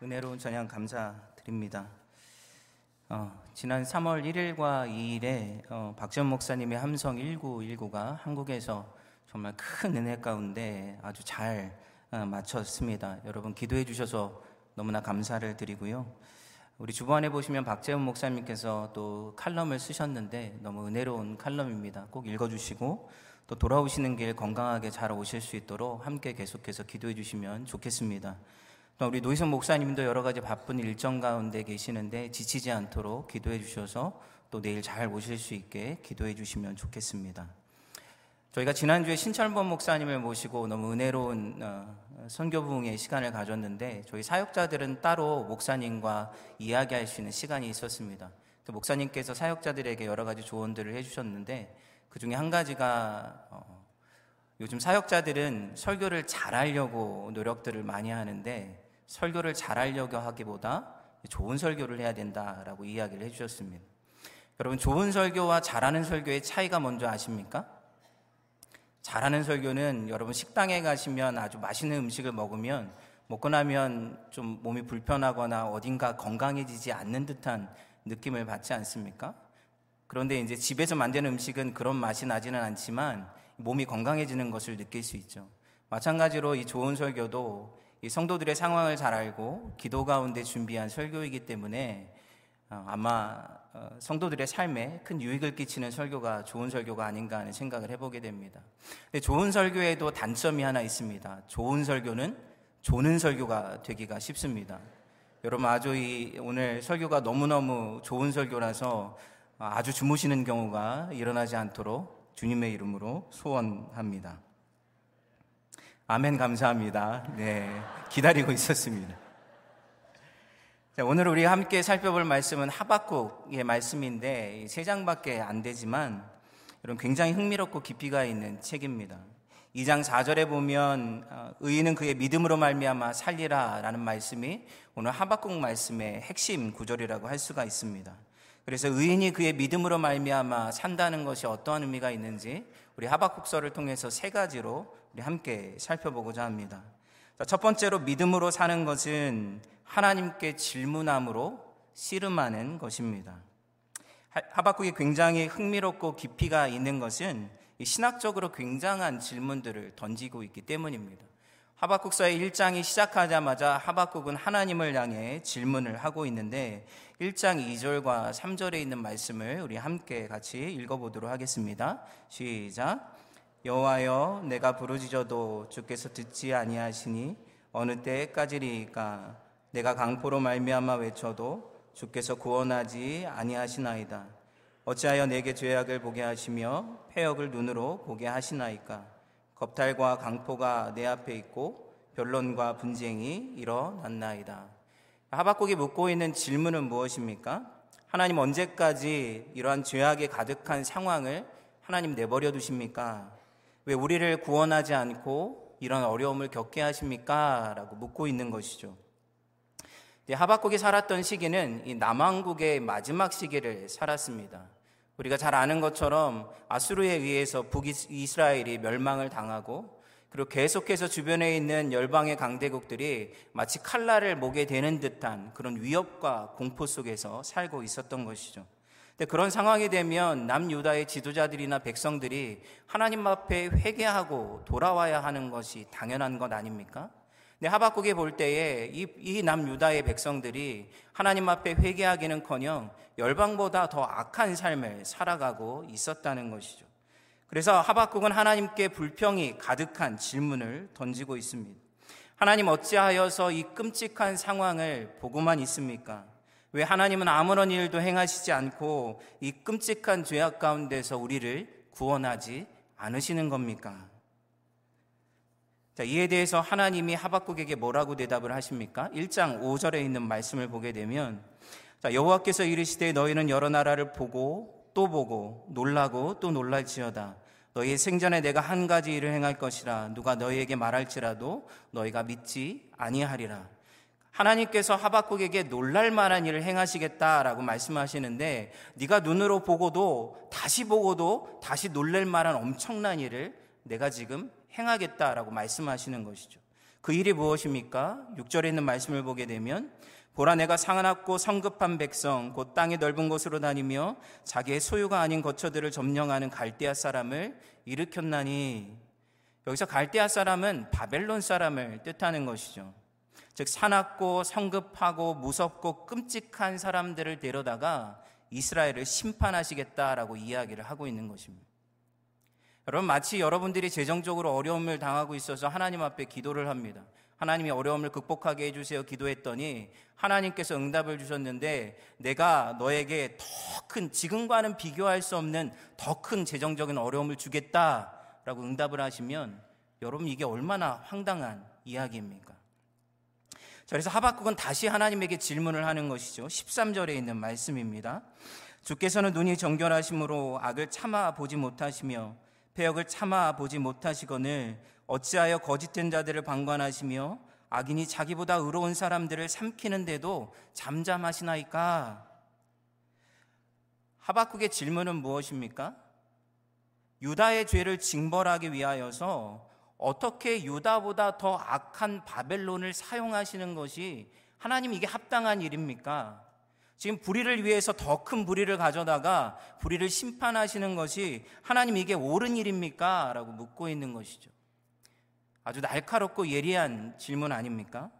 은혜로운 저녁 감사드립니다. 어, 지난 3월 1일과 2일에 어, 박지원 목사님의 함성 1919가 한국에서 정말 큰 은혜 가운데 아주 잘 어, 마쳤습니다. 여러분 기도해 주셔서 너무나 감사를 드리고요. 우리 주변에 보시면 박재훈 목사님께서 또 칼럼을 쓰셨는데 너무 은혜로운 칼럼입니다. 꼭 읽어주시고 또 돌아오시는 길 건강하게 잘 오실 수 있도록 함께 계속해서 기도해 주시면 좋겠습니다. 또 우리 노희선 목사님도 여러 가지 바쁜 일정 가운데 계시는데 지치지 않도록 기도해 주셔서 또 내일 잘 오실 수 있게 기도해 주시면 좋겠습니다. 저희가 지난주에 신철범 목사님을 모시고 너무 은혜로운 어, 선교 부흥의 시간을 가졌는데 저희 사역자들은 따로 목사님과 이야기할 수 있는 시간이 있었습니다. 목사님께서 사역자들에게 여러 가지 조언들을 해주셨는데 그 중에 한 가지가 어, 요즘 사역자들은 설교를 잘하려고 노력들을 많이 하는데 설교를 잘하려고 하기보다 좋은 설교를 해야 된다라고 이야기를 해주셨습니다. 여러분, 좋은 설교와 잘하는 설교의 차이가 먼저 아십니까? 잘하는 설교는 여러분 식당에 가시면 아주 맛있는 음식을 먹으면 먹고 나면 좀 몸이 불편하거나 어딘가 건강해지지 않는 듯한 느낌을 받지 않습니까? 그런데 이제 집에서 만드는 음식은 그런 맛이 나지는 않지만 몸이 건강해지는 것을 느낄 수 있죠. 마찬가지로 이 좋은 설교도 이 성도들의 상황을 잘 알고 기도 가운데 준비한 설교이기 때문에 어, 아마 어, 성도들의 삶에 큰 유익을 끼치는 설교가 좋은 설교가 아닌가 하는 생각을 해보게 됩니다. 근데 좋은 설교에도 단점이 하나 있습니다. 좋은 설교는 좋은 설교가 되기가 쉽습니다. 여러분 아주 이 오늘 설교가 너무너무 좋은 설교라서 아주 주무시는 경우가 일어나지 않도록 주님의 이름으로 소원합니다. 아멘 감사합니다. 네. 기다리고 있었습니다. 자, 오늘 우리 함께 살펴볼 말씀은 하박국의 말씀인데 세 장밖에 안 되지만 여러분 굉장히 흥미롭고 깊이가 있는 책입니다. 2장 4절에 보면 어, 의인은 그의 믿음으로 말미암아 살리라라는 말씀이 오늘 하박국 말씀의 핵심 구절이라고 할 수가 있습니다. 그래서 의인이 그의 믿음으로 말미암아 산다는 것이 어떠한 의미가 있는지 우리 하박국서를 통해서 세 가지로 우리 함께 살펴보고자 합니다. 첫 번째로 믿음으로 사는 것은 하나님께 질문함으로 씨름하는 것입니다. 하박국이 굉장히 흥미롭고 깊이가 있는 것은 신학적으로 굉장한 질문들을 던지고 있기 때문입니다. 하박국서의 1장이 시작하자마자 하박국은 하나님을 향해 질문을 하고 있는데 1장 2절과 3절에 있는 말씀을 우리 함께 같이 읽어보도록 하겠습니다. 시작. 여호와여 내가 부르짖어도 주께서 듣지 아니하시니 어느 때까지리까 내가 강포로 말미암아 외쳐도 주께서 구원하지 아니하시나이다 어찌하여 내게 죄악을 보게 하시며 폐역을 눈으로 보게 하시나이까 겁탈과 강포가 내 앞에 있고 변론과 분쟁이 일어났나이다 하박국이 묻고 있는 질문은 무엇입니까? 하나님 언제까지 이러한 죄악에 가득한 상황을 하나님 내버려 두십니까? 왜 우리를 구원하지 않고 이런 어려움을 겪게 하십니까? 라고 묻고 있는 것이죠. 하박국이 살았던 시기는 이 남왕국의 마지막 시기를 살았습니다. 우리가 잘 아는 것처럼 아수르에 의해서 북이스라엘이 멸망을 당하고 그리고 계속해서 주변에 있는 열방의 강대국들이 마치 칼날을 목에 대는 듯한 그런 위협과 공포 속에서 살고 있었던 것이죠. 근데 그런 상황이 되면 남유다의 지도자들이나 백성들이 하나님 앞에 회개하고 돌아와야 하는 것이 당연한 것 아닙니까? 근데 하박국에 볼 때에 이, 이 남유다의 백성들이 하나님 앞에 회개하기는커녕 열방보다 더 악한 삶을 살아가고 있었다는 것이죠. 그래서 하박국은 하나님께 불평이 가득한 질문을 던지고 있습니다. 하나님 어찌하여서 이 끔찍한 상황을 보고만 있습니까? 왜 하나님은 아무런 일도 행하시지 않고 이 끔찍한 죄악 가운데서 우리를 구원하지 않으시는 겁니까? 자, 이에 대해서 하나님이 하박국에게 뭐라고 대답을 하십니까? 1장 5절에 있는 말씀을 보게 되면 자, 여호와께서 이르시되 너희는 여러 나라를 보고 또 보고 놀라고 또 놀랄지어다. 너희의 생전에 내가 한 가지 일을 행할 것이라 누가 너희에게 말할지라도 너희가 믿지 아니하리라. 하나님께서 하박국에게 놀랄 만한 일을 행하시겠다라고 말씀하시는데 네가 눈으로 보고도 다시 보고도 다시 놀랄 만한 엄청난 일을 내가 지금 행하겠다라고 말씀하시는 것이죠. 그 일이 무엇입니까? 6절에 있는 말씀을 보게 되면 보라 내가 상하고 성급한 백성 곧 땅의 넓은 곳으로 다니며 자기의 소유가 아닌 거처들을 점령하는 갈대아 사람을 일으켰나니 여기서 갈대아 사람은 바벨론 사람을 뜻하는 것이죠. 즉 사납고 성급하고 무섭고 끔찍한 사람들을 데려다가 이스라엘을 심판하시겠다라고 이야기를 하고 있는 것입니다. 여러분 마치 여러분들이 재정적으로 어려움을 당하고 있어서 하나님 앞에 기도를 합니다. 하나님이 어려움을 극복하게 해주세요. 기도했더니 하나님께서 응답을 주셨는데 내가 너에게 더 큰, 지금과는 비교할 수 없는 더 큰 재정적인 어려움을 주겠다라고 응답을 하시면 여러분 이게 얼마나 황당한 이야기입니까? 자, 그래서 하박국은 다시 하나님에게 질문을 하는 것이죠. 13절에 있는 말씀입니다. 주께서는 눈이 정결하심으로 악을 참아 보지 못하시며 폐역을 참아 보지 못하시거늘 어찌하여 거짓된 자들을 방관하시며 악인이 자기보다 의로운 사람들을 삼키는데도 잠잠하시나이까? 하박국의 질문은 무엇입니까? 유다의 죄를 징벌하기 위하여서 어떻게 유다보다 더 악한 바벨론을 사용하시는 것이 하나님 이게 합당한 일입니까? 지금 불의를 위해서 더 큰 불의를 가져다가 불의를 심판하시는 것이 하나님 이게 옳은 일입니까? 라고 묻고 있는 것이죠. 아주 날카롭고 예리한 질문 아닙니까?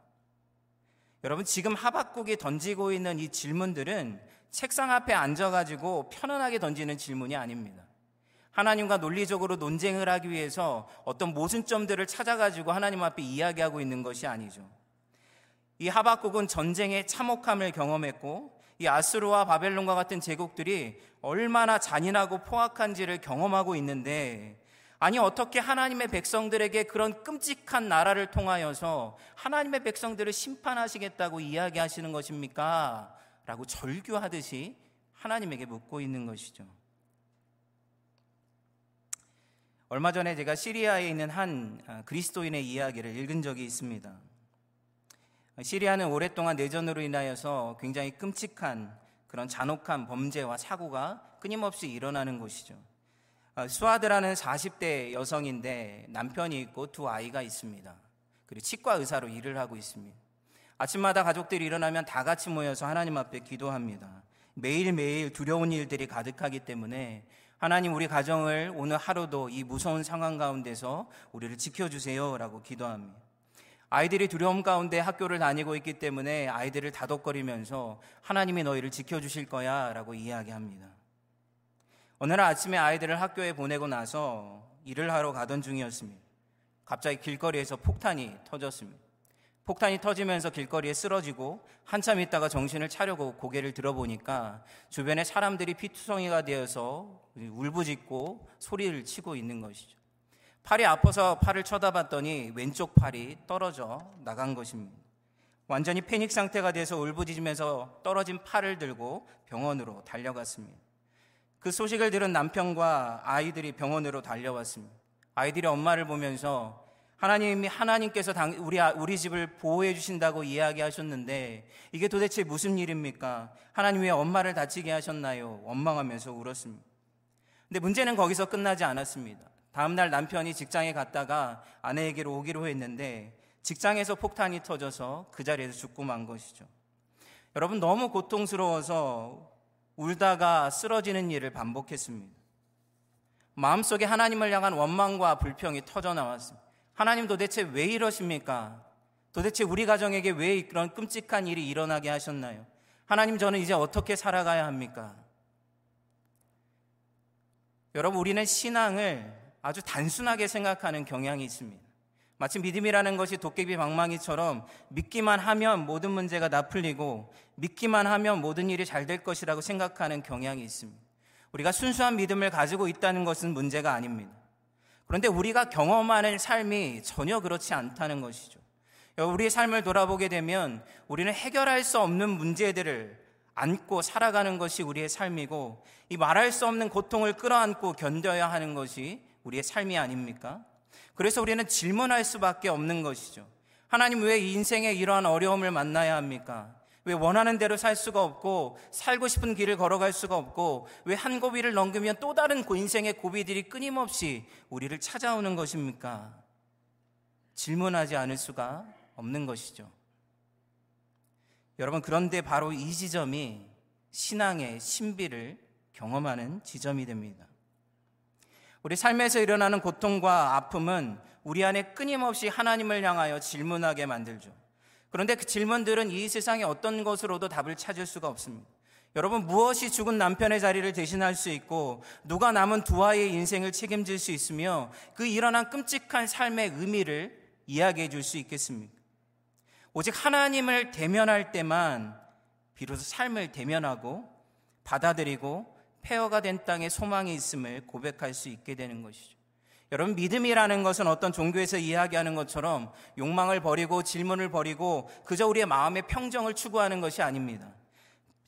여러분 지금 하박국이 던지고 있는 이 질문들은 책상 앞에 앉아가지고 편안하게 던지는 질문이 아닙니다. 하나님과 논리적으로 논쟁을 하기 위해서 어떤 모순점들을 찾아가지고 하나님 앞에 이야기하고 있는 것이 아니죠. 이 하박국은 전쟁의 참혹함을 경험했고 이 아스루와 바벨론과 같은 제국들이 얼마나 잔인하고 포악한지를 경험하고 있는데 아니 어떻게 하나님의 백성들에게 그런 끔찍한 나라를 통하여서 하나님의 백성들을 심판하시겠다고 이야기하시는 것입니까? 라고 절규하듯이 하나님에게 묻고 있는 것이죠. 얼마 전에 제가 시리아에 있는 한 아, 그리스도인의 이야기를 읽은 적이 있습니다. 시리아는 오랫동안 내전으로 인하여서 굉장히 끔찍한 그런 잔혹한 범죄와 사고가 끊임없이 일어나는 곳이죠. 어, 수아드라는 40대 여성인데 남편이 있고 두 아이가 있습니다. 그리고 치과 의사로 일을 하고 있습니다. 아침마다 가족들이 일어나면 다 같이 모여서 하나님 앞에 기도합니다. 매일매일 두려운 일들이 가득하기 때문에 하나님 우리 가정을 오늘 하루도 이 무서운 상황 가운데서 우리를 지켜주세요 라고 기도합니다. 아이들이 두려움 가운데 학교를 다니고 있기 때문에 아이들을 다독거리면서 하나님이 너희를 지켜주실 거야 라고 이야기합니다. 어느 날 아침에 아이들을 학교에 보내고 나서 일을 하러 가던 중이었습니다. 갑자기 길거리에서 폭탄이 터졌습니다. 폭탄이 터지면서 길거리에 쓰러지고 한참 있다가 정신을 차려고 고개를 들어보니까 주변에 사람들이 피투성이가 되어서 울부짖고 소리를 치고 있는 것이죠. 팔이 아파서 팔을 쳐다봤더니 왼쪽 팔이 떨어져 나간 것입니다. 완전히 패닉 상태가 돼서 울부짖으면서 떨어진 팔을 들고 병원으로 달려갔습니다. 그 소식을 들은 남편과 아이들이 병원으로 달려왔습니다. 아이들이 엄마를 보면서 하나님이 하나님께서 우리 우리 집을 보호해 주신다고 이야기하셨는데 이게 도대체 무슨 일입니까? 하나님 왜 엄마를 다치게 하셨나요? 원망하면서 울었습니다. 근데 문제는 거기서 끝나지 않았습니다. 다음 날 남편이 직장에 갔다가 아내에게로 오기로 했는데 직장에서 폭탄이 터져서 그 자리에서 죽고 만 것이죠. 여러분 너무 고통스러워서 울다가 쓰러지는 일을 반복했습니다. 마음속에 하나님을 향한 원망과 불평이 터져 나왔습니다. 하나님 도대체 왜 이러십니까? 도대체 우리 가정에게 왜 그런 끔찍한 일이 일어나게 하셨나요? 하나님 저는 이제 어떻게 살아가야 합니까? 여러분 우리는 신앙을 아주 단순하게 생각하는 경향이 있습니다. 마치 믿음이라는 것이 도깨비 방망이처럼 믿기만 하면 모든 문제가 다 풀리고 믿기만 하면 모든 일이 잘 될 것이라고 생각하는 경향이 있습니다. 우리가 순수한 믿음을 가지고 있다는 것은 문제가 아닙니다. 그런데 우리가 경험하는 삶이 전혀 그렇지 않다는 것이죠. 우리의 삶을 돌아보게 되면 우리는 해결할 수 없는 문제들을 안고 살아가는 것이 우리의 삶이고 이 말할 수 없는 고통을 끌어안고 견뎌야 하는 것이 우리의 삶이 아닙니까? 그래서 우리는 질문할 수밖에 없는 것이죠. 하나님 왜 인생에 이러한 어려움을 만나야 합니까? 왜 원하는 대로 살 수가 없고 살고 싶은 길을 걸어갈 수가 없고 왜 한 고비를 넘기면 또 다른 인생의 고비들이 끊임없이 우리를 찾아오는 것입니까? 질문하지 않을 수가 없는 것이죠. 여러분, 그런데 바로 이 지점이 신앙의 신비를 경험하는 지점이 됩니다. 우리 삶에서 일어나는 고통과 아픔은 우리 안에 끊임없이 하나님을 향하여 질문하게 만들죠. 그런데 그 질문들은 이 세상의 어떤 것으로도 답을 찾을 수가 없습니다. 여러분, 무엇이 죽은 남편의 자리를 대신할 수 있고, 누가 남은 두 아이의 인생을 책임질 수 있으며, 그 일어난 끔찍한 삶의 의미를 이야기해 줄 수 있겠습니까? 오직 하나님을 대면할 때만 비로소 삶을 대면하고 받아들이고 폐허가 된 땅에 소망이 있음을 고백할 수 있게 되는 것이죠. 여러분, 믿음이라는 것은 어떤 종교에서 이야기하는 것처럼 욕망을 버리고 질문을 버리고 그저 우리의 마음의 평정을 추구하는 것이 아닙니다.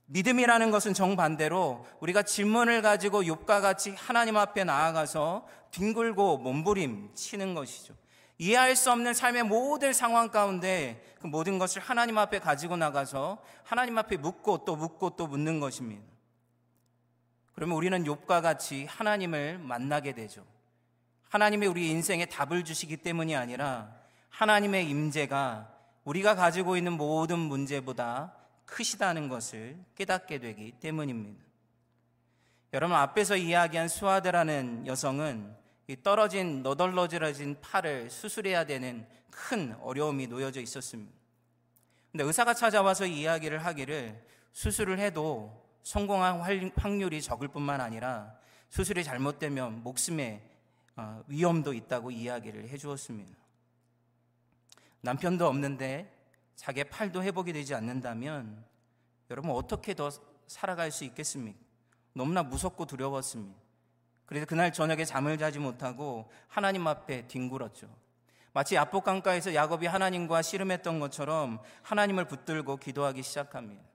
믿음이라는 것은 정반대로 우리가 질문을 가지고 욕과 같이 하나님 앞에 나아가서 뒹굴고 몸부림 치는 것이죠. 이해할 수 없는 삶의 모든 상황 가운데 그 모든 것을 하나님 앞에 가지고 나가서 하나님 앞에 묻고 또 묻고 또 묻는 것입니다. 그러면 우리는 욥과 같이 하나님을 만나게 되죠. 하나님이 우리 인생에 답을 주시기 때문이 아니라 하나님의 임재가 우리가 가지고 있는 모든 문제보다 크시다는 것을 깨닫게 되기 때문입니다. 여러분 앞에서 이야기한 수아드라는 여성은 떨어진 너덜너질해진 팔을 수술해야 되는 큰 어려움이 놓여져 있었습니다. 근데 의사가 찾아와서 이야기를 하기를 수술을 해도 성공한 확률이 적을 뿐만 아니라 수술이 잘못되면 목숨에 어, 위험도 있다고 이야기를 해 주었습니다. 남편도 없는데 자기 팔도 회복이 되지 않는다면 여러분 어떻게 더 살아갈 수 있겠습니까? 너무나 무섭고 두려웠습니다. 그래서 그날 저녁에 잠을 자지 못하고 하나님 앞에 뒹굴었죠. 마치 야복 강가에서 야곱이 하나님과 씨름했던 것처럼 하나님을 붙들고 기도하기 시작합니다.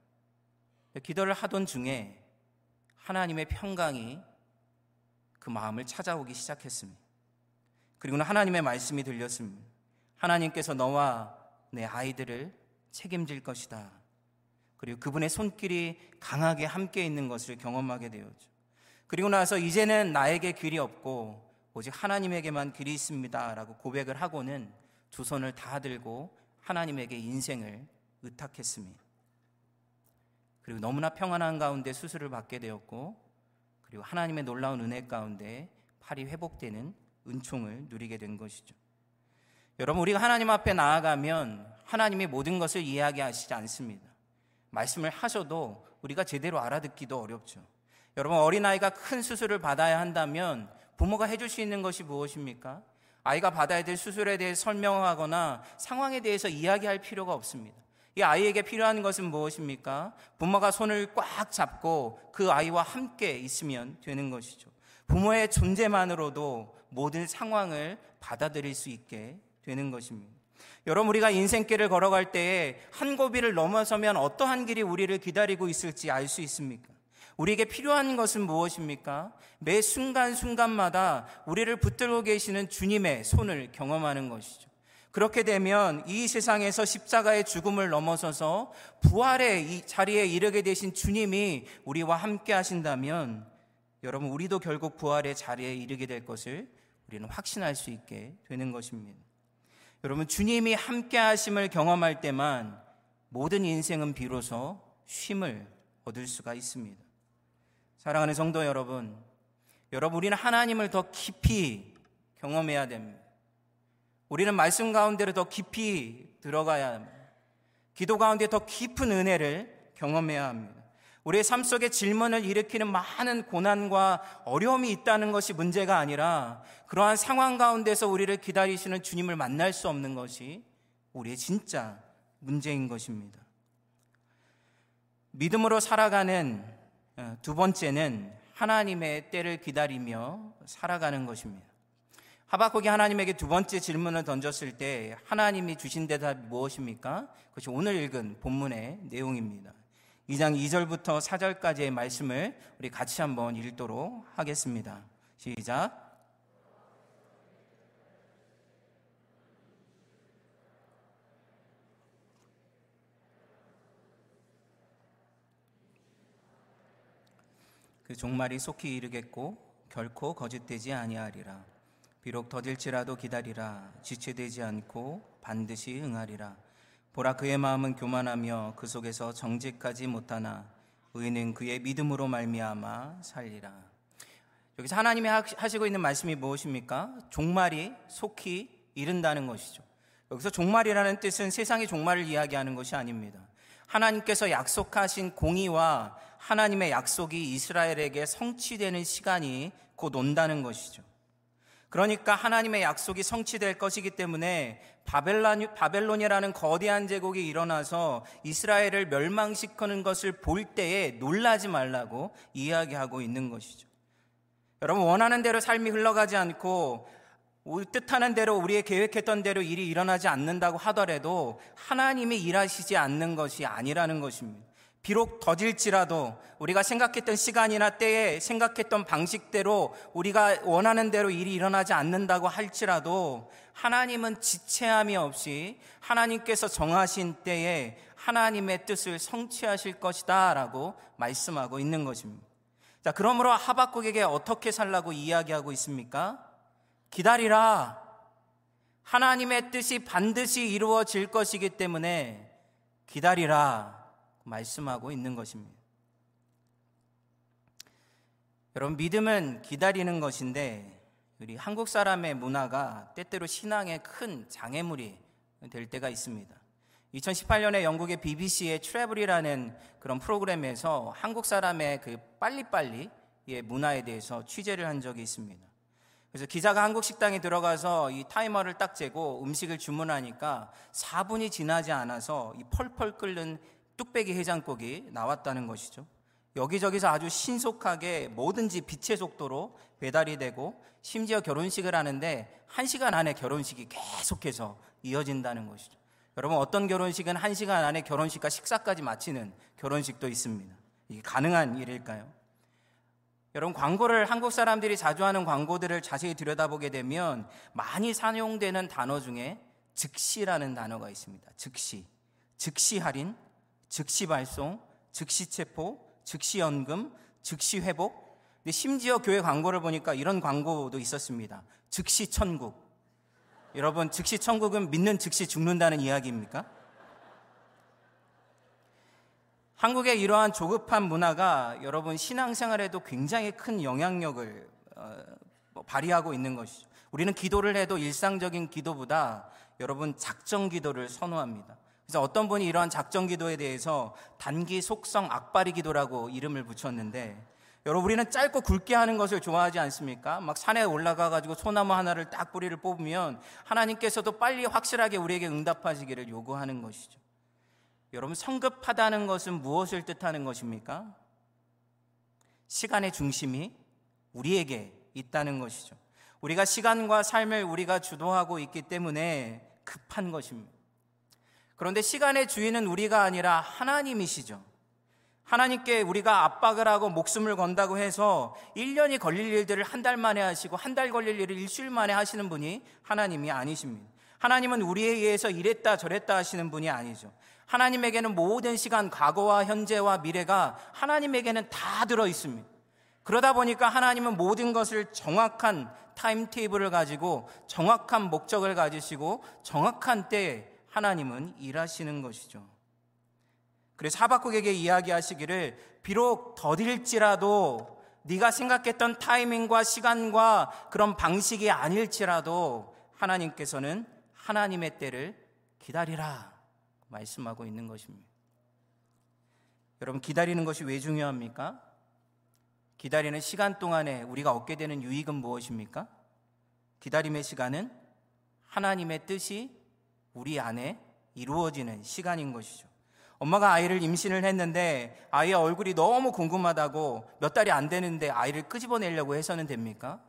기도를 하던 중에 하나님의 평강이 그 마음을 찾아오기 시작했습니다. 그리고는 하나님의 말씀이 들렸습니다. 하나님께서 너와 내 아이들을 책임질 것이다. 그리고 그분의 손길이 강하게 함께 있는 것을 경험하게 되었죠. 그리고 나서 이제는 나에게 길이 없고 오직 하나님에게만 길이 있습니다. 라고 고백을 하고는 두 손을 다 들고 하나님에게 인생을 의탁했습니다. 그리고 너무나 평안한 가운데 수술을 받게 되었고 그리고 하나님의 놀라운 은혜 가운데 팔이 회복되는 은총을 누리게 된 것이죠. 여러분 우리가 하나님 앞에 나아가면 하나님이 모든 것을 이야기하시지 않습니다. 말씀을 하셔도 우리가 제대로 알아듣기도 어렵죠. 여러분 어린아이가 큰 수술을 받아야 한다면 부모가 해줄 수 있는 것이 무엇입니까? 아이가 받아야 될 수술에 대해 설명하거나 상황에 대해서 이야기할 필요가 없습니다. 이 아이에게 필요한 것은 무엇입니까? 부모가 손을 꽉 잡고 그 아이와 함께 있으면 되는 것이죠. 부모의 존재만으로도 모든 상황을 받아들일 수 있게 되는 것입니다. 여러분, 우리가 인생길을 걸어갈 때에 한 고비를 넘어서면 어떠한 길이 우리를 기다리고 있을지 알 수 있습니까? 우리에게 필요한 것은 무엇입니까? 매 순간순간마다 우리를 붙들고 계시는 주님의 손을 경험하는 것이죠. 그렇게 되면 이 세상에서 십자가의 죽음을 넘어서서 부활의 이 자리에 이르게 되신 주님이 우리와 함께 하신다면 여러분 우리도 결국 부활의 자리에 이르게 될 것을 우리는 확신할 수 있게 되는 것입니다. 여러분 주님이 함께 하심을 경험할 때만 모든 인생은 비로소 쉼을 얻을 수가 있습니다. 사랑하는 성도 여러분, 여러분 우리는 하나님을 더 깊이 경험해야 됩니다. 우리는 말씀 가운데로 더 깊이 들어가야 합니다. 기도 가운데 더 깊은 은혜를 경험해야 합니다. 우리의 삶 속에 질문을 일으키는 많은 고난과 어려움이 있다는 것이 문제가 아니라 그러한 상황 가운데서 우리를 기다리시는 주님을 만날 수 없는 것이 우리의 진짜 문제인 것입니다. 믿음으로 살아가는 어, 두 번째는 하나님의 때를 기다리며 살아가는 것입니다. 하박국이 하나님에게 두 번째 질문을 던졌을 때 하나님이 주신 대답이 무엇입니까? 그것이 오늘 읽은 본문의 내용입니다. 2장 2절부터 4절까지의 말씀을 우리 같이 한번 읽도록 하겠습니다. 시작. 그 종말이 속히 이르겠고 결코 거짓되지 아니하리라. 비록 더딜지라도 기다리라 지체되지 않고 반드시 응하리라 보라 그의 마음은 교만하며 그 속에서 정직하지 못하나 의인은 그의 믿음으로 말미암아 살리라. 여기서 하나님이 하시고 있는 말씀이 무엇입니까? 종말이 속히 이른다는 것이죠. 여기서 종말이라는 뜻은 세상의 종말을 이야기하는 것이 아닙니다. 하나님께서 약속하신 공의와 하나님의 약속이 이스라엘에게 성취되는 시간이 곧 온다는 것이죠. 그러니까 하나님의 약속이 성취될 것이기 때문에 바벨론, 바벨론이라는 거대한 제국이 일어나서 이스라엘을 멸망시키는 것을 볼 때에 놀라지 말라고 이야기하고 있는 것이죠. 여러분, 원하는 대로 삶이 흘러가지 않고 뜻하는 대로 우리의 계획했던 대로 일이 일어나지 않는다고 하더라도 하나님이 일하시지 않는 것이 아니라는 것입니다. 비록 더딜지라도 우리가 생각했던 시간이나 때에 생각했던 방식대로 우리가 원하는 대로 일이 일어나지 않는다고 할지라도 하나님은 지체함이 없이 하나님께서 정하신 때에 하나님의 뜻을 성취하실 것이다 라고 말씀하고 있는 것입니다. 자, 그러므로 하박국에게 어떻게 살라고 이야기하고 있습니까? 기다리라. 하나님의 뜻이 반드시 이루어질 것이기 때문에 기다리라. 말씀하고 있는 것입니다. 여러분, 믿음은 기다리는 것인데, 우리 한국 사람의 문화가 때때로 신앙의 큰 장애물이 될 때가 있습니다. 2018년에 영국의 BBC의 트래블이라는 그런 프로그램에서 한국 사람의 그 빨리빨리의 문화에 대해서 취재를 한 적이 있습니다. 그래서 기자가 한국 식당에 들어가서 이 타이머를 딱 재고 음식을 주문하니까 4분이 지나지 않아서 이 펄펄 끓는 뚝배기 해장국이 나왔다는 것이죠. 여기저기서 아주 신속하게 뭐든지 빛의 속도로 배달이 되고 심지어 결혼식을 하는데 한 시간 안에 결혼식이 계속해서 이어진다는 것이죠. 여러분 어떤 결혼식은 한 시간 안에 결혼식과 식사까지 마치는 결혼식도 있습니다. 이게 가능한 일일까요? 여러분 광고를 한국 사람들이 자주 하는 광고들을 자세히 들여다보게 되면 많이 사용되는 단어 중에 즉시라는 단어가 있습니다. 즉시. 즉시 할인, 즉시 발송, 즉시 체포, 즉시 연금, 즉시 회복. 근데 심지어 교회 광고를 보니까 이런 광고도 있었습니다. 즉시 천국. 여러분, 즉시 천국은 믿는 즉시 죽는다는 이야기입니까? 한국의 이러한 조급한 문화가 여러분 신앙생활에도 굉장히 큰 영향력을 어, 뭐 발휘하고 있는 것이죠. 우리는 기도를 해도 일상적인 기도보다 여러분 작정 기도를 선호합니다. 그래서 어떤 분이 이러한 작정 기도에 대해서 단기 속성 악바리 기도라고 이름을 붙였는데 여러분 우리는 짧고 굵게 하는 것을 좋아하지 않습니까? 막 산에 올라가 가지고 소나무 하나를 딱 뿌리를 뽑으면 하나님께서도 빨리 확실하게 우리에게 응답하시기를 요구하는 것이죠. 여러분 성급하다는 것은 무엇을 뜻하는 것입니까? 시간의 중심이 우리에게 있다는 것이죠. 우리가 시간과 삶을 우리가 주도하고 있기 때문에 급한 것입니다. 그런데 시간의 주인은 우리가 아니라 하나님이시죠. 하나님께 우리가 압박을 하고 목숨을 건다고 해서 1년이 걸릴 일들을 한 달 만에 하시고 한 달 걸릴 일을 일주일 만에 하시는 분이 하나님이 아니십니다. 하나님은 우리에 의해서 이랬다 저랬다 하시는 분이 아니죠. 하나님에게는 모든 시간, 과거와 현재와 미래가 하나님에게는 다 들어 있습니다. 그러다 보니까 하나님은 모든 것을 정확한 타임 테이블을 가지고 정확한 목적을 가지시고 정확한 때에 하나님은 일하시는 것이죠. 그래서 하박국에게 이야기하시기를 비록 더딜지라도 네가 생각했던 타이밍과 시간과 그런 방식이 아닐지라도 하나님께서는 하나님의 때를 기다리라 말씀하고 있는 것입니다. 여러분 기다리는 것이 왜 중요합니까? 기다리는 시간 동안에 우리가 얻게 되는 유익은 무엇입니까? 기다림의 시간은 하나님의 뜻이 우리 안에 이루어지는 시간인 것이죠. 엄마가 아이를 임신을 했는데 아이의 얼굴이 너무 궁금하다고 몇 달이 안 되는데 아이를 끄집어내려고 해서는 됩니까?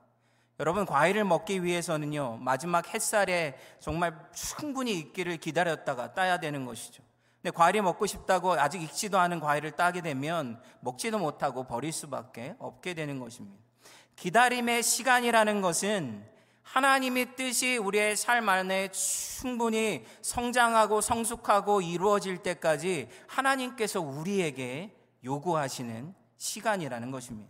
여러분, 과일을 먹기 위해서는요, 마지막 햇살에 정말 충분히 익기를 기다렸다가 따야 되는 것이죠. 근데 과일이 먹고 싶다고 아직 익지도 않은 과일을 따게 되면 먹지도 못하고 버릴 수밖에 없게 되는 것입니다. 기다림의 시간이라는 것은 하나님의 뜻이 우리의 삶 안에 충분히 성장하고 성숙하고 이루어질 때까지 하나님께서 우리에게 요구하시는 시간이라는 것입니다.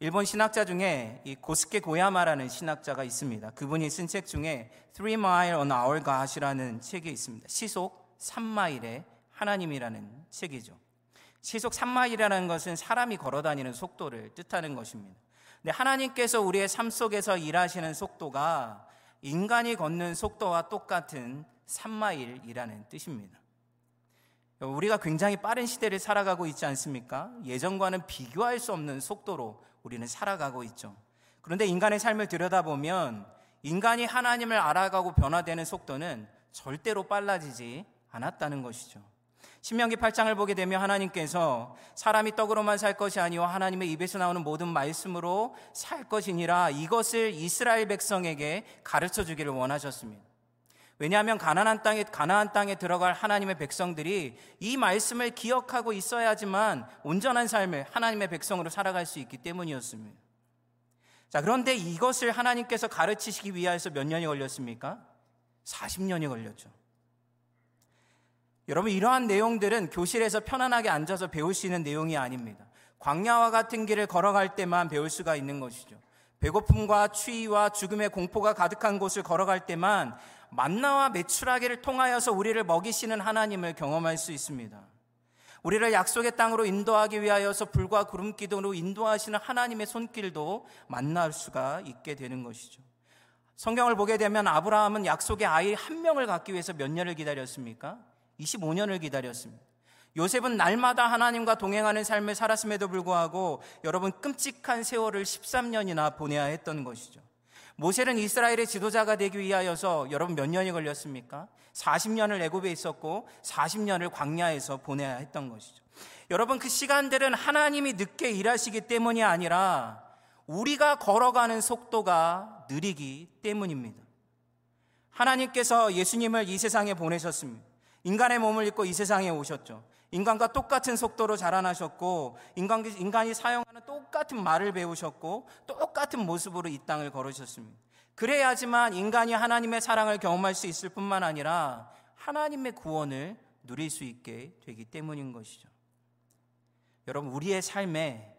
일본 신학자 중에 이 고스케 고야마라는 신학자가 있습니다. 그분이 쓴 책 중에 Three Mile on Our God이라는 책이 있습니다. 시속 3마일의 하나님이라는 책이죠. 시속 3마일이라는 것은 사람이 걸어 다니는 속도를 뜻하는 것입니다. 근데 하나님께서 우리의 삶 속에서 일하시는 속도가 인간이 걷는 속도와 똑같은 3마일이라는 뜻입니다. 우리가 굉장히 빠른 시대를 살아가고 있지 않습니까? 예전과는 비교할 수 없는 속도로 우리는 살아가고 있죠. 그런데 인간의 삶을 들여다보면 인간이 하나님을 알아가고 변화되는 속도는 절대로 빨라지지 않았다는 것이죠. 신명기 8장을 보게 되면 하나님께서 사람이 떡으로만 살 것이 아니요 하나님의 입에서 나오는 모든 말씀으로 살 것이니라 이것을 이스라엘 백성에게 가르쳐 주기를 원하셨습니다. 왜냐하면 가나안 땅에 가나안 땅에 들어갈 하나님의 백성들이 이 말씀을 기억하고 있어야지만 온전한 삶을 하나님의 백성으로 살아갈 수 있기 때문이었습니다. 자, 그런데 이것을 하나님께서 가르치시기 위하여서 몇 년이 걸렸습니까? 40년이 걸렸죠. 여러분 이러한 내용들은 교실에서 편안하게 앉아서 배울 수 있는 내용이 아닙니다. 광야와 같은 길을 걸어갈 때만 배울 수가 있는 것이죠. 배고픔과 추위와 죽음의 공포가 가득한 곳을 걸어갈 때만 만나와 매출하기를 통하여서 우리를 먹이시는 하나님을 경험할 수 있습니다. 우리를 약속의 땅으로 인도하기 위하여서 불과 구름 기둥으로 인도하시는 하나님의 손길도 만날 수가 있게 되는 것이죠. 성경을 보게 되면 아브라함은 약속의 아이 한 명을 갖기 위해서 몇 년을 기다렸습니까? 25년을 기다렸습니다. 요셉은 날마다 하나님과 동행하는 삶을 살았음에도 불구하고 여러분 끔찍한 세월을 13년이나 보내야 했던 것이죠. 모세는 이스라엘의 지도자가 되기 위하여서 여러분 몇 년이 걸렸습니까? 40년을 애굽에 있었고 40년을 광야에서 보내야 했던 것이죠. 여러분 그 시간들은 하나님이 늦게 일하시기 때문이 아니라 우리가 걸어가는 속도가 느리기 때문입니다. 하나님께서 예수님을 이 세상에 보내셨습니다. 인간의 몸을 입고 이 세상에 오셨죠. 인간과 똑같은 속도로 자라나셨고 인간, 인간이 사용하는 똑같은 말을 배우셨고 똑같은 모습으로 이 땅을 걸으셨습니다. 그래야지만 인간이 하나님의 사랑을 경험할 수 있을 뿐만 아니라 하나님의 구원을 누릴 수 있게 되기 때문인 것이죠. 여러분 우리의 삶에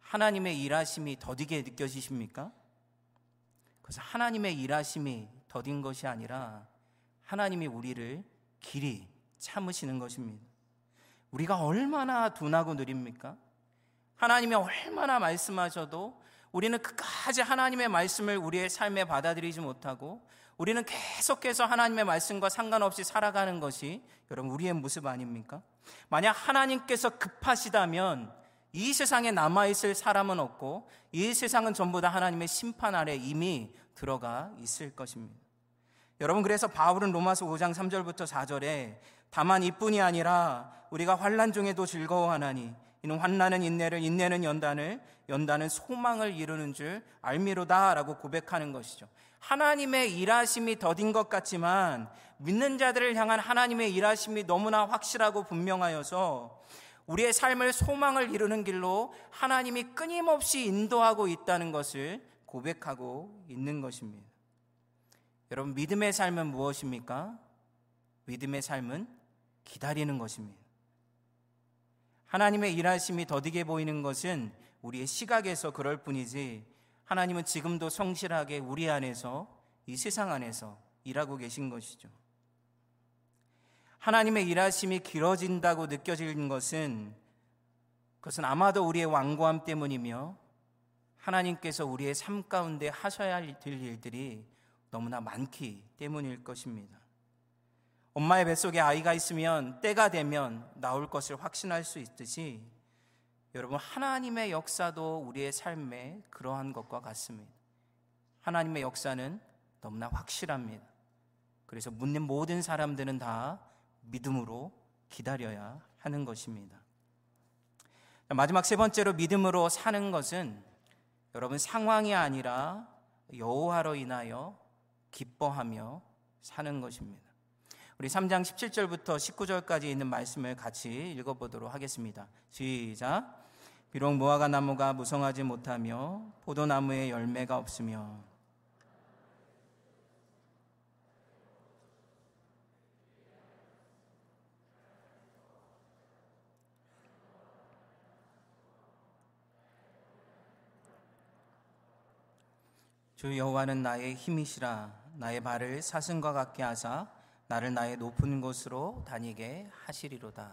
하나님의 일하심이 더디게 느껴지십니까? 그래서 하나님의 일하심이 더딘 것이 아니라 하나님이 우리를 길이 참으시는 것입니다. 우리가 얼마나 둔하고 느립니까? 하나님이 얼마나 말씀하셔도 우리는 끝까지 하나님의 말씀을 우리의 삶에 받아들이지 못하고 우리는 계속해서 하나님의 말씀과 상관없이 살아가는 것이 여러분 우리의 모습 아닙니까? 만약 하나님께서 급하시다면 이 세상에 남아있을 사람은 없고 이 세상은 전부 다 하나님의 심판 아래 이미 들어가 있을 것입니다. 여러분 그래서 바울은 로마서 5장 3절부터 4절에 다만 이뿐이 아니라 우리가 환난 중에도 즐거워하나니 이는 환난은 인내를 인내는 연단을 연단은 소망을 이루는 줄 알미로다라고 고백하는 것이죠. 하나님의 일하심이 더딘 것 같지만 믿는 자들을 향한 하나님의 일하심이 너무나 확실하고 분명하여서 우리의 삶을 소망을 이루는 길로 하나님이 끊임없이 인도하고 있다는 것을 고백하고 있는 것입니다. 여러분 믿음의 삶은 무엇입니까? 믿음의 삶은 기다리는 것입니다. 하나님의 일하심이 더디게 보이는 것은 우리의 시각에서 그럴 뿐이지 하나님은 지금도 성실하게 우리 안에서 이 세상 안에서 일하고 계신 것이죠. 하나님의 일하심이 길어진다고 느껴지는 것은 그것은 아마도 우리의 완고함 때문이며 하나님께서 우리의 삶 가운데 하셔야 할 일들이 너무나 많기 때문일 것입니다. 엄마의 뱃속에 아이가 있으면 때가 되면 나올 것을 확신할 수 있듯이 여러분 하나님의 역사도 우리의 삶에 그러한 것과 같습니다. 하나님의 역사는 너무나 확실합니다. 그래서 묻는 모든 사람들은 다 믿음으로 기다려야 하는 것입니다. 마지막 세 번째로 믿음으로 사는 것은 여러분 상황이 아니라 여호와로 인하여 기뻐하며 사는 것입니다. 우리 3장 17절부터 19절까지 있는 말씀을 같이 읽어보도록 하겠습니다. 시작. 비록 무화과 나무가 무성하지 못하며 포도나무에 열매가 없으며 주 여호와는 나의 힘이시라 나의 발을 사슴과 같게 하사 나를 나의 높은 곳으로 다니게 하시리로다.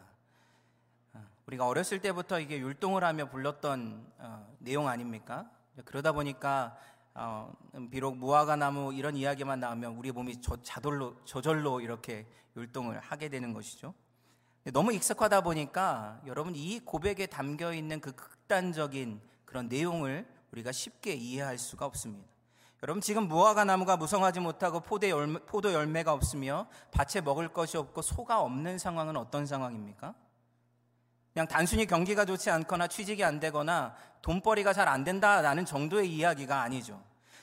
아, 우리가 어렸을 때부터 이게 율동을 하며 불렀던 어, 내용 아닙니까? 그러다 보니까 어, 비록 무화과 나무 이런 이야기만 나오면 우리 몸이 저, 자돌로, 저절로 이렇게 율동을 하게 되는 것이죠. 너무 익숙하다 보니까 여러분 이 고백에 담겨 있는 그 극단적인 그런 내용을 우리가 쉽게 이해할 수가 없습니다. 여러분 지금 무화과 나무가 무성하지 못하고 열매, 포도 열매가 없으며 밭에 먹을 것이 없고 소가 없는 상황은 어떤 상황입니까? 그냥 단순히 경기가 좋지 않거나 취직이 안 되거나 돈벌이가 잘 안 된다라는 정도의 이야기가 아니죠.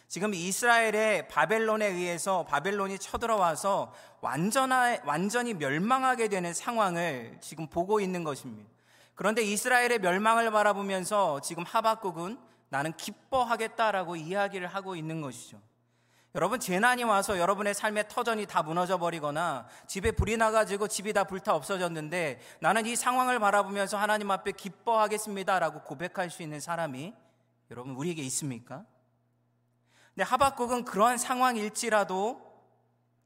지금 이스라엘의 바벨론에 의해서 바벨론이 쳐들어와서 완전하, 완전히 멸망하게 되는 상황을 지금 보고 있는 것입니다. 그런데 이스라엘의 멸망을 바라보면서 지금 하박국은 나는 기뻐하겠다라고 이야기를 하고 있는 것이죠. 여러분 재난이 와서 여러분의 삶의 터전이 다 무너져 버리거나 집에 불이 나가지고 집이 다 불타 없어졌는데 나는 이 상황을 바라보면서 하나님 앞에 기뻐하겠습니다라고 고백할 수 있는 사람이 여러분 우리에게 있습니까? 근데 하박국은 그러한 상황일지라도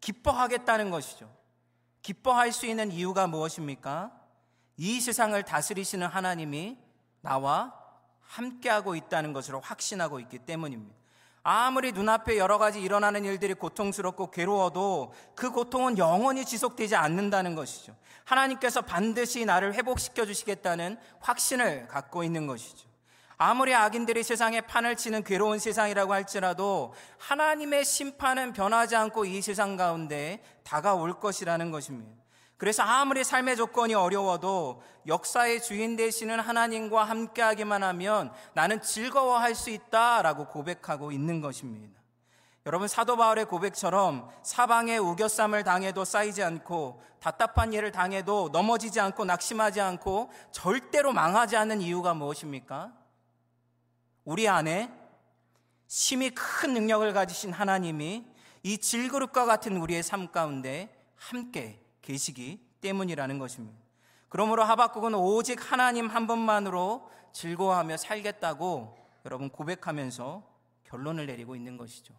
기뻐하겠다는 것이죠. 기뻐할 수 있는 이유가 무엇입니까? 이 세상을 다스리시는 하나님이 나와 함께하고 있다는 것으로 확신하고 있기 때문입니다. 아무리 눈앞에 여러 가지 일어나는 일들이 고통스럽고 괴로워도 그 고통은 영원히 지속되지 않는다는 것이죠. 하나님께서 반드시 나를 회복시켜 주시겠다는 확신을 갖고 있는 것이죠. 아무리 악인들이 세상에 판을 치는 괴로운 세상이라고 할지라도 하나님의 심판은 변하지 않고 이 세상 가운데 다가올 것이라는 것입니다. 그래서 아무리 삶의 조건이 어려워도 역사의 주인 되시는 하나님과 함께하기만 하면 나는 즐거워할 수 있다라고 고백하고 있는 것입니다. 여러분 사도 바울의 고백처럼 사방에 우겨쌈을 당해도 쌓이지 않고 답답한 일을 당해도 넘어지지 않고 낙심하지 않고 절대로 망하지 않는 이유가 무엇입니까? 우리 안에 심히 큰 능력을 가지신 하나님이 이 질그릇과 같은 우리의 삶 가운데 함께 계시기 때문이라는 것입니다. 그러므로 하박국은 오직 하나님 한 분만으로 즐거워하며 살겠다고 여러분 고백하면서 결론을 내리고 있는 것이죠.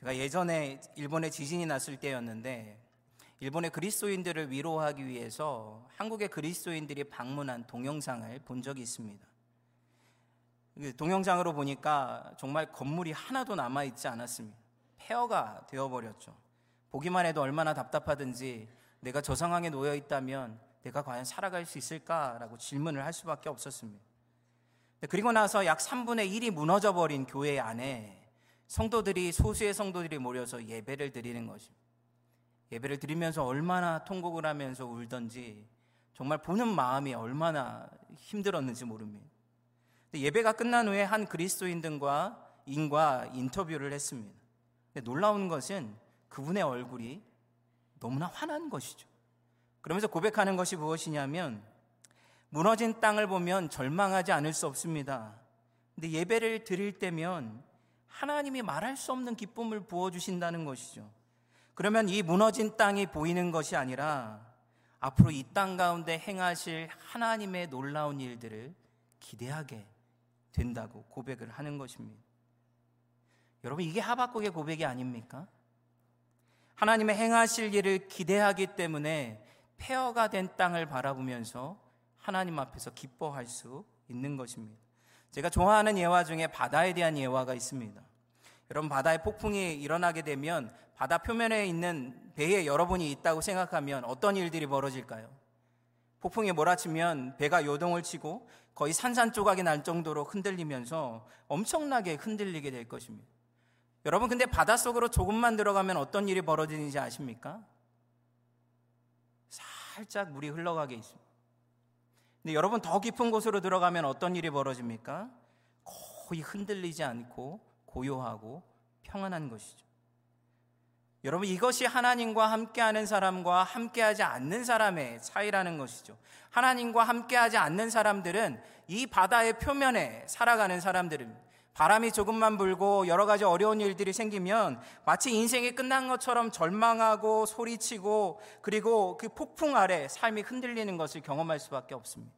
제가 예전에 일본에 지진이 났을 때였는데 일본의 그리스도인들을 위로하기 위해서 한국의 그리스도인들이 방문한 동영상을 본 적이 있습니다. 동영상으로 보니까 정말 건물이 하나도 남아있지 않았습니다. 폐허가 되어버렸죠. 보기만 해도 얼마나 답답하든지 내가 저 상황에 놓여 있다면 내가 과연 살아갈 수 있을까라고 질문을 할 수밖에 없었습니다. 그리고 나서 약 3분의 1이 무너져 버린 교회 안에 성도들이 소수의 성도들이 모여서 예배를 드리는 것입니다. 예배를 드리면서 얼마나 통곡을 하면서 울던지 정말 보는 마음이 얼마나 힘들었는지 모릅니다. 예배가 끝난 후에 한 그리스도인 등과 인과 인터뷰를 했습니다. 놀라운 것은 그분의 얼굴이 너무나 환한 것이죠. 그러면서 고백하는 것이 무엇이냐면 무너진 땅을 보면 절망하지 않을 수 없습니다. 근데 예배를 드릴 때면 하나님이 말할 수 없는 기쁨을 부어 주신다는 것이죠. 그러면 이 무너진 땅이 보이는 것이 아니라 앞으로 이 땅 가운데 행하실 하나님의 놀라운 일들을 기대하게 된다고 고백을 하는 것입니다. 여러분, 이게 하박국의 고백이 아닙니까? 하나님의 행하실 일을 기대하기 때문에 폐허가 된 땅을 바라보면서 하나님 앞에서 기뻐할 수 있는 것입니다. 제가 좋아하는 예화 중에 바다에 대한 예화가 있습니다. 여러분 바다에 폭풍이 일어나게 되면 바다 표면에 있는 배에 여러분이 있다고 생각하면 어떤 일들이 벌어질까요? 폭풍이 몰아치면 배가 요동을 치고 거의 산산조각이 날 정도로 흔들리면서 엄청나게 흔들리게 될 것입니다. 여러분 근데 바닷속으로 조금만 들어가면 어떤 일이 벌어지는지 아십니까? 살짝 물이 흘러가게 있습니다. 근데 여러분 더 깊은 곳으로 들어가면 어떤 일이 벌어집니까? 거의 흔들리지 않고 고요하고 평안한 것이죠. 여러분 이것이 하나님과 함께하는 사람과 함께하지 않는 사람의 차이라는 것이죠. 하나님과 함께하지 않는 사람들은 이 바다의 표면에 살아가는 사람들입니다. 바람이 조금만 불고 여러 가지 어려운 일들이 생기면 마치 인생이 끝난 것처럼 절망하고 소리치고 그리고 그 폭풍 아래 삶이 흔들리는 것을 경험할 수밖에 없습니다.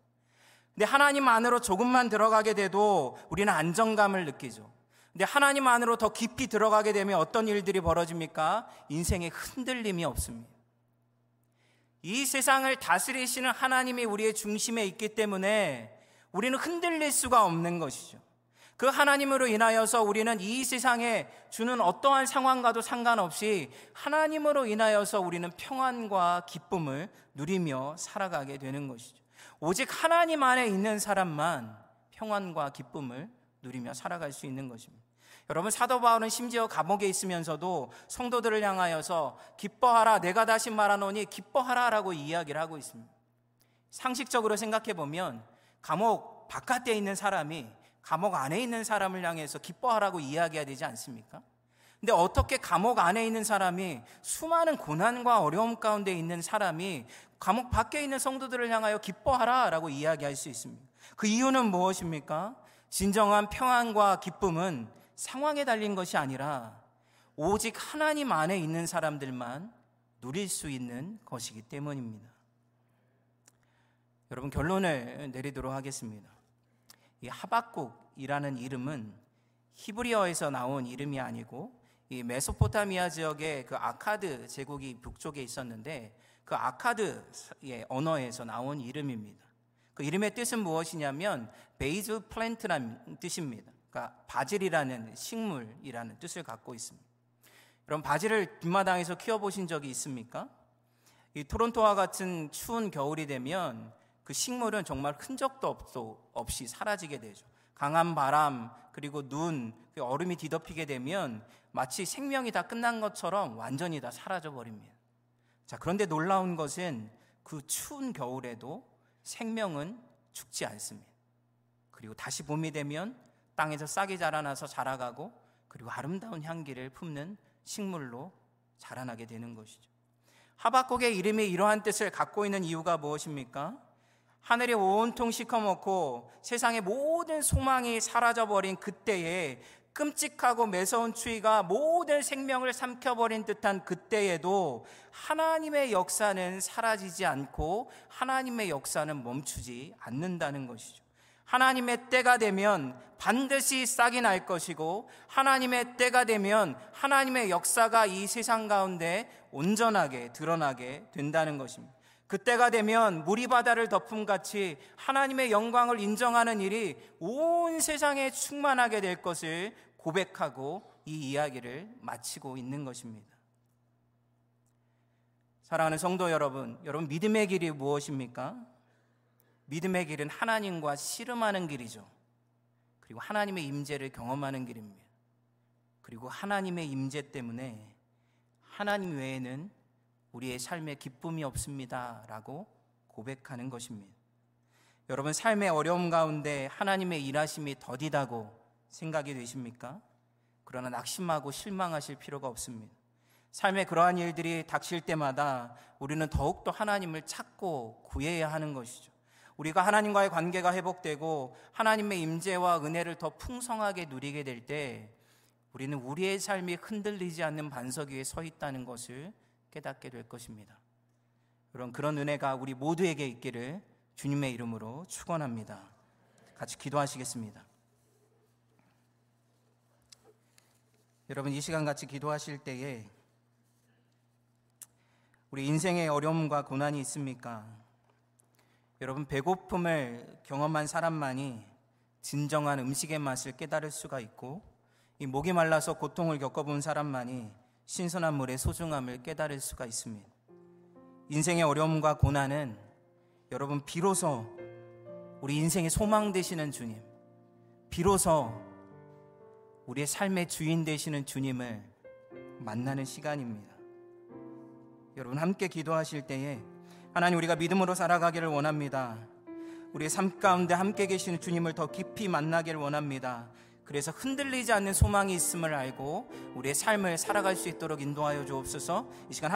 근데 하나님 안으로 조금만 들어가게 돼도 우리는 안정감을 느끼죠. 근데 하나님 안으로 더 깊이 들어가게 되면 어떤 일들이 벌어집니까? 인생에 흔들림이 없습니다. 이 세상을 다스리시는 하나님이 우리의 중심에 있기 때문에 우리는 흔들릴 수가 없는 것이죠. 그 하나님으로 인하여서 우리는 이 세상에 주는 어떠한 상황과도 상관없이 하나님으로 인하여서 우리는 평안과 기쁨을 누리며 살아가게 되는 것이죠. 오직 하나님 안에 있는 사람만 평안과 기쁨을 누리며 살아갈 수 있는 것입니다. 여러분 사도 바울은 심지어 감옥에 있으면서도 성도들을 향하여서 기뻐하라 내가 다시 말하노니 기뻐하라라고 이야기를 하고 있습니다. 상식적으로 생각해 보면 감옥 바깥에 있는 사람이 감옥 안에 있는 사람을 향해서 기뻐하라고 이야기해야 되지 않습니까? 근데 어떻게 감옥 안에 있는 사람이 수많은 고난과 어려움 가운데 있는 사람이 감옥 밖에 있는 성도들을 향하여 기뻐하라라고 이야기할 수 있습니다. 그 이유는 무엇입니까? 진정한 평안과 기쁨은 상황에 달린 것이 아니라 오직 하나님 안에 있는 사람들만 누릴 수 있는 것이기 때문입니다. 여러분 결론을 내리도록 하겠습니다. 이 하박국이라는 이름은 히브리어에서 나온 이름이 아니고 이 메소포타미아 지역의 그 아카드 제국이 북쪽에 있었는데 그 아카드의 언어에서 나온 이름입니다. 그 이름의 뜻은 무엇이냐면 basil plant라는 뜻입니다. 그러니까 바질이라는 식물이라는 뜻을 갖고 있습니다. 여러분 바질을 뒷마당에서 키워보신 적이 있습니까? 이 토론토와 같은 추운 겨울이 되면 그 식물은 정말 흔적도 없이 사라지게 되죠. 강한 바람 그리고 눈 그 얼음이 뒤덮이게 되면 마치 생명이 다 끝난 것처럼 완전히 다 사라져 버립니다. 자 그런데 놀라운 것은 그 추운 겨울에도 생명은 죽지 않습니다. 그리고 다시 봄이 되면 땅에서 싹이 자라나서 자라가고 그리고 아름다운 향기를 품는 식물로 자라나게 되는 것이죠. 하박국의 이름이 이러한 뜻을 갖고 있는 이유가 무엇입니까? 하늘이 온통 시커멓고 세상의 모든 소망이 사라져버린 그때에 끔찍하고 매서운 추위가 모든 생명을 삼켜버린 듯한 그때에도 하나님의 역사는 사라지지 않고 하나님의 역사는 멈추지 않는다는 것이죠. 하나님의 때가 되면 반드시 싹이 날 것이고 하나님의 때가 되면 하나님의 역사가 이 세상 가운데 온전하게 드러나게 된다는 것입니다. 그때가 되면 물이 바다를 덮음 같이 하나님의 영광을 인정하는 일이 온 세상에 충만하게 될 것을 고백하고 이 이야기를 마치고 있는 것입니다. 사랑하는 성도 여러분, 여러분 믿음의 길이 무엇입니까? 믿음의 길은 하나님과 씨름하는 길이죠. 그리고 하나님의 임재를 경험하는 길입니다. 그리고 하나님의 임재 때문에 하나님 외에는 우리의 삶에 기쁨이 없습니다 라고 고백하는 것입니다. 여러분 삶의 어려움 가운데 하나님의 일하심이 더디다고 생각이 되십니까? 그러나 낙심하고 실망하실 필요가 없습니다. 삶의 그러한 일들이 닥칠 때마다 우리는 더욱더 하나님을 찾고 구해야 하는 것이죠. 우리가 하나님과의 관계가 회복되고 하나님의 임재와 은혜를 더 풍성하게 누리게 될 때 우리는 우리의 삶이 흔들리지 않는 반석 위에 서 있다는 것을 깨닫게 될 것입니다. 그런 그런 은혜가 우리 모두에게 있기를 주님의 이름으로 축원합니다. 같이 기도하시겠습니다. 여러분 이 시간 같이 기도하실 때에 우리 인생의 어려움과 고난이 있습니까? 여러분 배고픔을 경험한 사람만이 진정한 음식의 맛을 깨달을 수가 있고 이 목이 말라서 고통을 겪어본 사람만이 신선한 물의 소중함을 깨달을 수가 있습니다. 인생의 어려움과 고난은 여러분 비로소 우리 인생의 소망 되시는 주님, 비로소 우리의 삶의 주인 되시는 주님을 만나는 시간입니다. 여러분 함께 기도하실 때에 하나님 우리가 믿음으로 살아가기를 원합니다. 우리의 삶 가운데 함께 계시는 주님을 더 깊이 만나기를 원합니다. 그래서 흔들리지 않는 소망이 있음을 알고 우리의 삶을 살아갈 수 있도록 인도하여 주옵소서. 이 시간